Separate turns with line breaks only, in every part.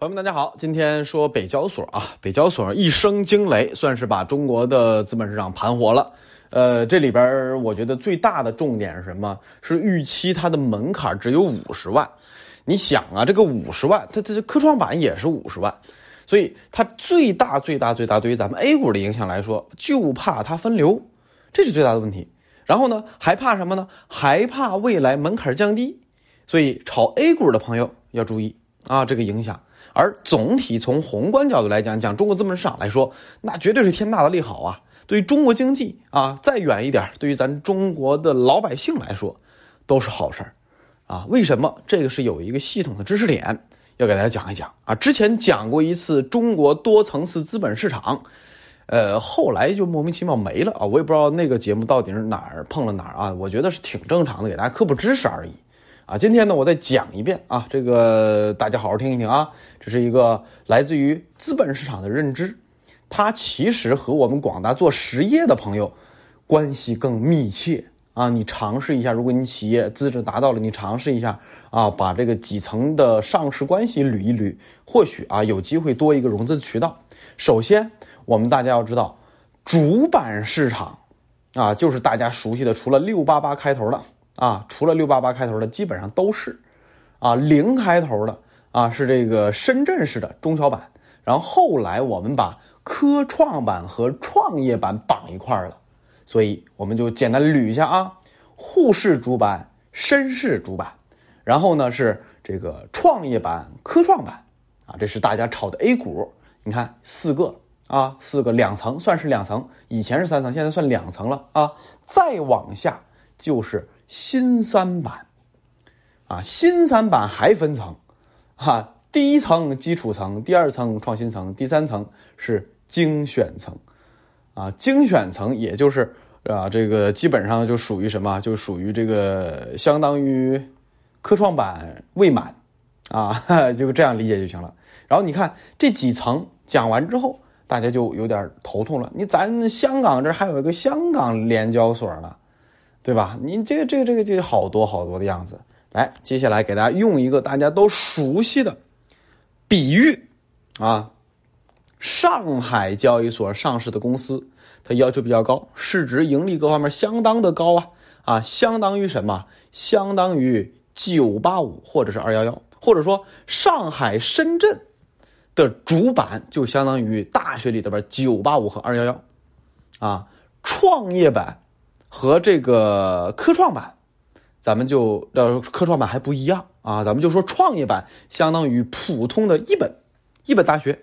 朋友们，大家好，今天说北交所啊，北交所一声惊雷，算是把中国的资本市场盘活了。呃，这里边我觉得最大的重点是什么？是预期它的门槛只有五十万。你想啊，这个五十万，它这科创板也是五十万，所以它最大最大最大对于咱们 A 股的影响来说，就怕它分流，这是最大的问题。然后呢，还怕什么呢？还怕未来门槛降低，所以炒 A 股的朋友要注意啊，这个影响。而总体从宏观角度来讲，讲中国资本市场来说，那绝对是天大的利好啊！对于中国经济啊，再远一点，对于咱中国的老百姓来说，都是好事儿啊！为什么？这个是有一个系统的知识点要给大家讲一讲啊。之前讲过一次中国多层次资本市场，呃，后来就莫名其妙没了啊！我也不知道那个节目到底是哪儿碰了哪儿啊！我觉得是挺正常的，给大家科普知识而已。啊，今天呢，我再讲一遍啊，这个大家好好听一听啊，这是一个来自于资本市场的认知，它其实和我们广大做实业的朋友关系更密切啊。你尝试一下，如果你企业资质达到了，你尝试一下啊，把这个几层的上市关系捋一捋，或许啊有机会多一个融资的渠道。首先，我们大家要知道，主板市场啊，就是大家熟悉的，除了六八八开头的。啊，除了六八八开头的，基本上都是，啊，零开头的啊是这个深圳市的中小板，然后后来我们把科创板和创业板绑一块了，所以我们就简单捋一下啊，沪市主板、深市主板，然后呢是这个创业板、科创板，啊，这是大家炒的 A 股，你看四个啊，四个两层算是两层，以前是三层，现在算两层了啊，再往下就是。新三板，啊，新三板还分层，哈，第一层基础层，第二层创新层，第三层是精选层，啊，精选层也就是啊，这个基本上就属于什么？就属于这个相当于科创板未满，啊，就这样理解就行了。然后你看这几层讲完之后，大家就有点头痛了。你咱香港这还有一个香港联交所呢。对吧？你这个这个这个就好多好多的样子。来，接下来给大家用一个大家都熟悉的比喻啊，上海交易所上市的公司，它要求比较高，市值、盈利各方面相当的高啊啊，相当于什么？相当于九八五或者是二幺幺，或者说上海、深圳的主板就相当于大学里边九八五和二幺幺啊，创业板。和这个科创板，咱们就呃科创板还不一样啊，咱们就说创业板相当于普通的一本一本大学，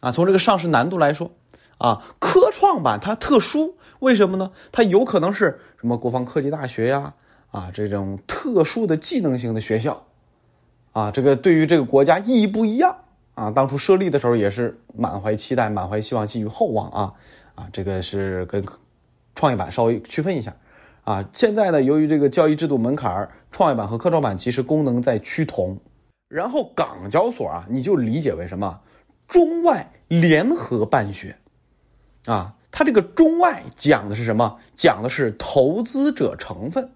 啊，从这个上市难度来说，啊，科创板它特殊，为什么呢？它有可能是什么国防科技大学呀，啊，这种特殊的技能型的学校，啊，这个对于这个国家意义不一样啊。当初设立的时候也是满怀期待，满怀希望，寄予厚望啊，啊，这个是跟。创业板稍微区分一下，啊，现在呢，由于这个交易制度门槛，创业板和科创板其实功能在趋同。然后港交所啊，你就理解为什么中外联合办学，啊，它这个中外讲的是什么？讲的是投资者成分，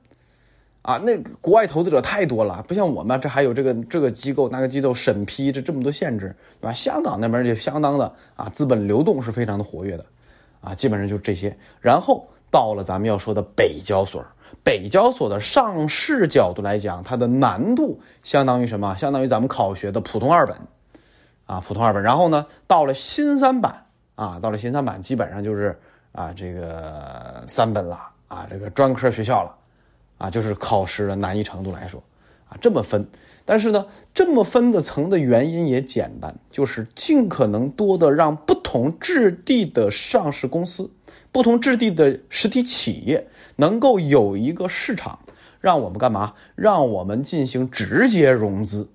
啊，那国外投资者太多了，不像我们这还有这个这个机构那个机构审批这这么多限制，对吧？香港那边就相当的啊，资本流动是非常的活跃的，啊，基本上就是这些，然后。到了咱们要说的北交所，北交所的上市角度来讲，它的难度相当于什么？相当于咱们考学的普通二本，啊，普通二本。然后呢，到了新三板，啊，到了新三板，基本上就是啊，这个三本了，啊，这个专科学校了，啊，就是考试的难易程度来说，啊，这么分。但是呢，这么分的层的原因也简单，就是尽可能多的让不同质地的上市公司。不同质地的实体企业能够有一个市场，让我们干嘛？让我们进行直接融资，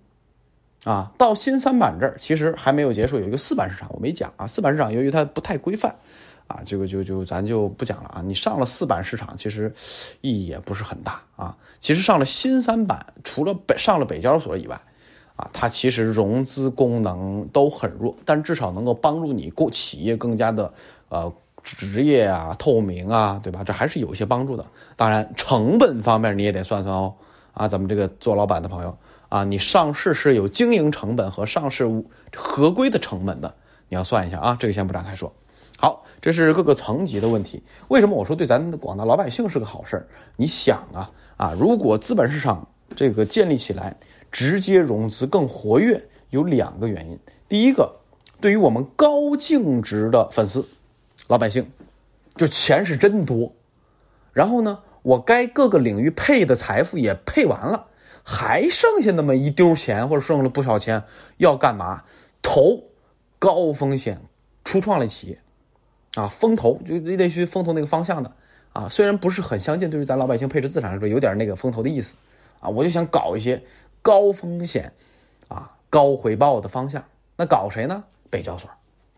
啊，到新三板这儿其实还没有结束，有一个四板市场我没讲啊。四板市场由于它不太规范，啊，这个就就咱就不讲了啊。你上了四板市场，其实意义也不是很大啊。其实上了新三板，除了北上了北交所以外，啊，它其实融资功能都很弱，但至少能够帮助你过企业更加的呃。职业啊，透明啊，对吧？这还是有一些帮助的。当然，成本方面你也得算算哦。啊，咱们这个做老板的朋友啊，你上市是有经营成本和上市合规的成本的，你要算一下啊。这个先不展开说。好，这是各个层级的问题。为什么我说对咱广大老百姓是个好事儿？你想啊啊，如果资本市场这个建立起来，直接融资更活跃，有两个原因。第一个，对于我们高净值的粉丝、老百姓，就钱是真多。然后呢，我该各个领域配的财富也配完了，还剩下那么一丢钱或者剩了不少钱，要干嘛？投高风险初创类企业。啊，风投就你得去风投那个方向的啊，虽然不是很相近，对于咱老百姓配置资产来说，有点那个风投的意思啊。我就想搞一些高风险啊、高回报的方向。那搞谁呢？北交所，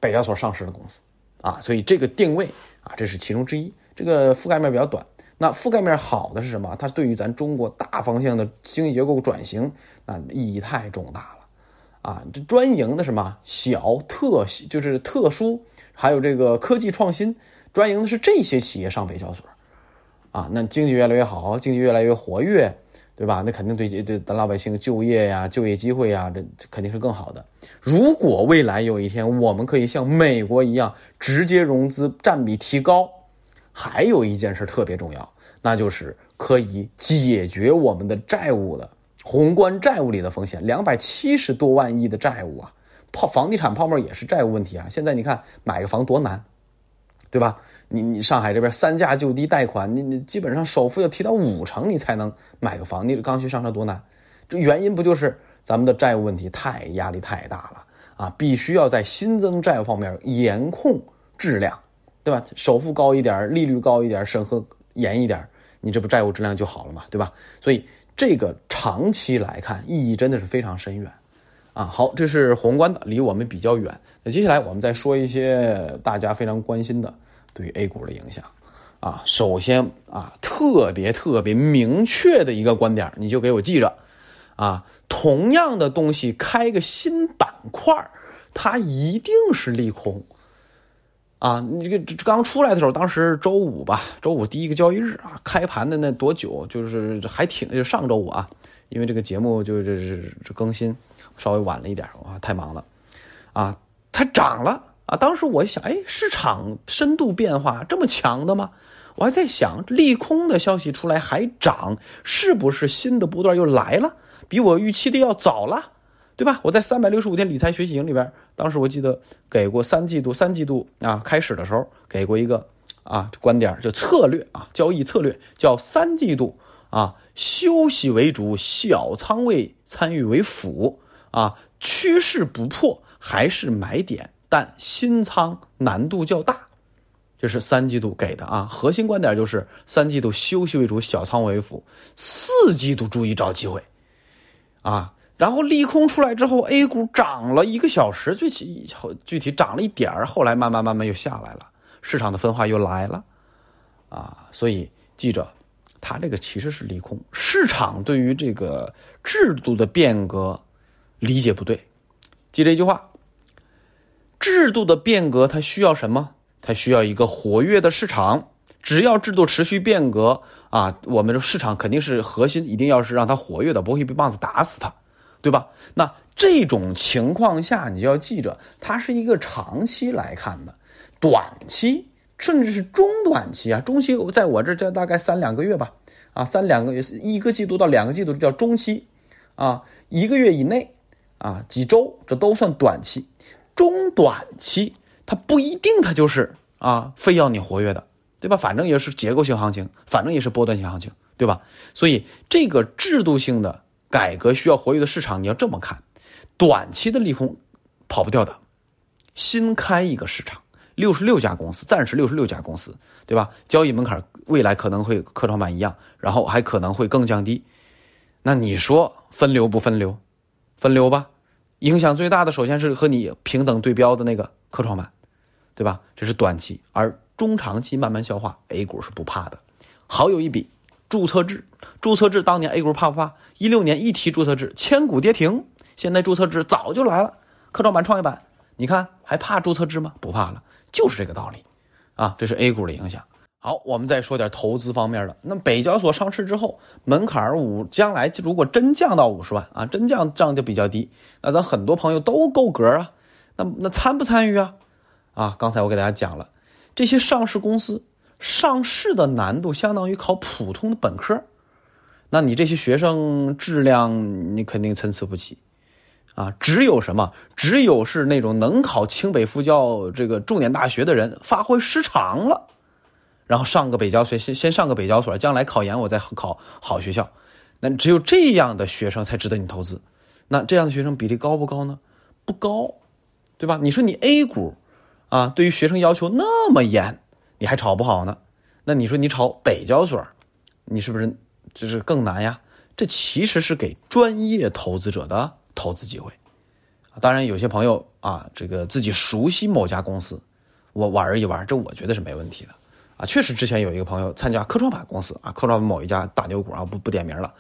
北交所上市的公司啊。所以这个定位啊，这是其中之一。这个覆盖面比较短。那覆盖面好的是什么？它对于咱中国大方向的经济结构转型啊，意义太重大了。啊，这专营的什么小特就是特殊，还有这个科技创新，专营的是这些企业上北交所，啊，那经济越来越好，经济越来越活跃，对吧？那肯定对对咱老百姓就业呀、就业机会呀，这肯定是更好的。如果未来有一天我们可以像美国一样直接融资占比提高，还有一件事特别重要，那就是可以解决我们的债务的。宏观债务里的风险，两百七十多万亿的债务啊，泡房地产泡沫也是债务问题啊。现在你看买个房多难，对吧？你你上海这边三价就低贷款，你你基本上首付要提到五成，你才能买个房。你刚需上车多难？这原因不就是咱们的债务问题太压力太大了啊？必须要在新增债务方面严控质量，对吧？首付高一点，利率高一点，审核严一点，你这不债务质量就好了嘛，对吧？所以。这个长期来看意义真的是非常深远，啊，好，这是宏观的，离我们比较远。那接下来我们再说一些大家非常关心的对于 A 股的影响，啊，首先啊，特别特别明确的一个观点，你就给我记着，啊，同样的东西开个新板块它一定是利空。啊，你这个刚出来的时候，当时周五吧，周五第一个交易日啊，开盘的那多久，就是还挺就上周五啊，因为这个节目就这是这更新稍微晚了一点啊，太忙了，啊，它涨了啊，当时我想，哎，市场深度变化这么强的吗？我还在想，利空的消息出来还涨，是不是新的波段又来了？比我预期的要早了。对吧？我在三百六十五天理财学习营里边，当时我记得给过三季度，三季度啊开始的时候给过一个啊观点，就策略啊交易策略，叫三季度啊休息为主，小仓位参与为辅啊，趋势不破还是买点，但新仓难度较大，这是三季度给的啊。核心观点就是三季度休息为主，小仓为辅，四季度注意找机会啊。然后利空出来之后，A 股涨了一个小时，具体具体涨了一点儿，后来慢慢慢慢又下来了，市场的分化又来了，啊，所以记着，它这个其实是利空，市场对于这个制度的变革理解不对，记这句话，制度的变革它需要什么？它需要一个活跃的市场，只要制度持续变革啊，我们的市场肯定是核心，一定要是让它活跃的，不会被棒子打死它。对吧？那这种情况下，你就要记着，它是一个长期来看的，短期甚至是中短期啊，中期在我这叫大概三两个月吧，啊，三两个月，一个季度到两个季度叫中期，啊，一个月以内，啊，几周这都算短期，中短期它不一定它就是啊，非要你活跃的，对吧？反正也是结构性行情，反正也是波段性行情，对吧？所以这个制度性的。改革需要活跃的市场，你要这么看，短期的利空跑不掉的。新开一个市场，六十六家公司，暂时六十六家公司，对吧？交易门槛未来可能会科创板一样，然后还可能会更降低。那你说分流不分流？分流吧。影响最大的首先是和你平等对标的那个科创板，对吧？这是短期，而中长期慢慢消化，A 股是不怕的。好有一笔。注册制，注册制当年 A 股怕不怕？一六年一提注册制，千股跌停。现在注册制早就来了，科创板、创业板，你看还怕注册制吗？不怕了，就是这个道理，啊，这是 A 股的影响。好，我们再说点投资方面的。那北交所上市之后，门槛五，将来如果真降到五十万啊，真降降的比较低，那咱很多朋友都够格啊。那那参不参与啊？啊，刚才我给大家讲了，这些上市公司上市的难度相当于考普通的本科，那你这些学生质量你肯定参差不齐啊。只有什么？只有是那种能考清北复交这个重点大学的人发挥失常了。然后上个北交所，先先上个北交所，将来考研我再考好学校，那只有这样的学生才值得你投资。那这样的学生比例高不高呢？不高，对吧？你说你 A 股啊，对于学生要求那么严，你还炒不好呢？那你说你炒北交所，你是不是就是更难呀？这其实是给专业投资者的投资机会。当然，有些朋友啊，这个自己熟悉某家公司，我玩一玩，这我觉得是没问题的。啊，确实，之前有一个朋友参加科创板公司啊，科创板某一家大牛股啊，不不点名了，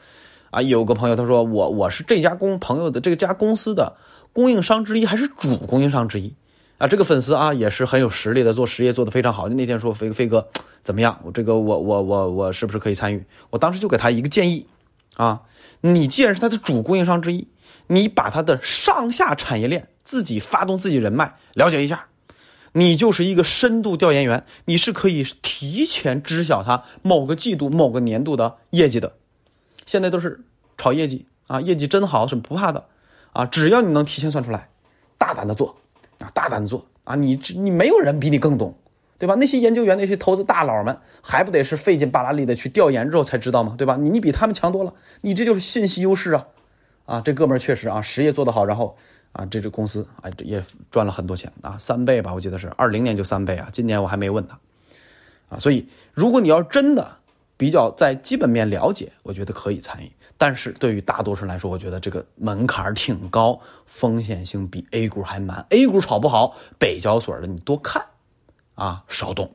啊，有个朋友他说我我是这家公朋友的这家公司的供应商之一，还是主供应商之一，啊，这个粉丝啊也是很有实力的，做实业做得非常好。那天说飞飞哥怎么样？我这个我我我我是不是可以参与？我当时就给他一个建议，啊，你既然是他的主供应商之一，你把他的上下产业链自己发动自己人脉了解一下。你就是一个深度调研员，你是可以提前知晓他某个季度、某个年度的业绩的。现在都是炒业绩啊，业绩真好是不怕的啊，只要你能提前算出来，大胆的做啊，大胆的做啊，你你没有人比你更懂，对吧？那些研究员、那些投资大佬们，还不得是费劲巴拉力的去调研之后才知道吗？对吧？你你比他们强多了，你这就是信息优势啊！啊，这哥们儿确实啊，实业做得好，然后。啊，这只公司啊，也赚了很多钱啊，三倍吧，我记得是二零年就三倍啊，今年我还没问他，啊，所以如果你要真的比较在基本面了解，我觉得可以参与，但是对于大多数人来说，我觉得这个门槛挺高，风险性比 A 股还难，A 股炒不好，北交所的你多看，啊，少动。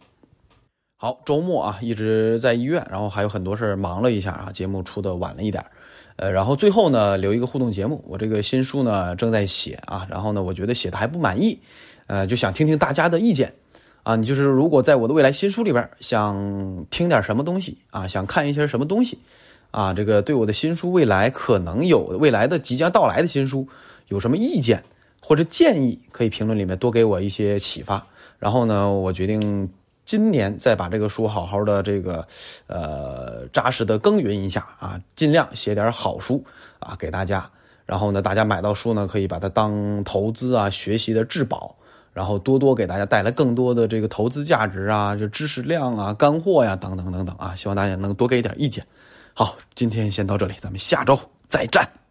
好，周末啊一直在医院，然后还有很多事忙了一下啊，节目出的晚了一点。呃，然后最后呢，留一个互动节目。我这个新书呢正在写啊，然后呢，我觉得写的还不满意，呃，就想听听大家的意见啊。你就是如果在我的未来新书里边想听点什么东西啊，想看一些什么东西啊，这个对我的新书未来可能有未来的即将到来的新书有什么意见或者建议，可以评论里面多给我一些启发。然后呢，我决定。今年再把这个书好好的这个，呃，扎实的耕耘一下啊，尽量写点好书啊给大家。然后呢，大家买到书呢，可以把它当投资啊、学习的至宝，然后多多给大家带来更多的这个投资价值啊、就知识量啊、干货呀等等等等啊。希望大家能多给一点意见。好，今天先到这里，咱们下周再战。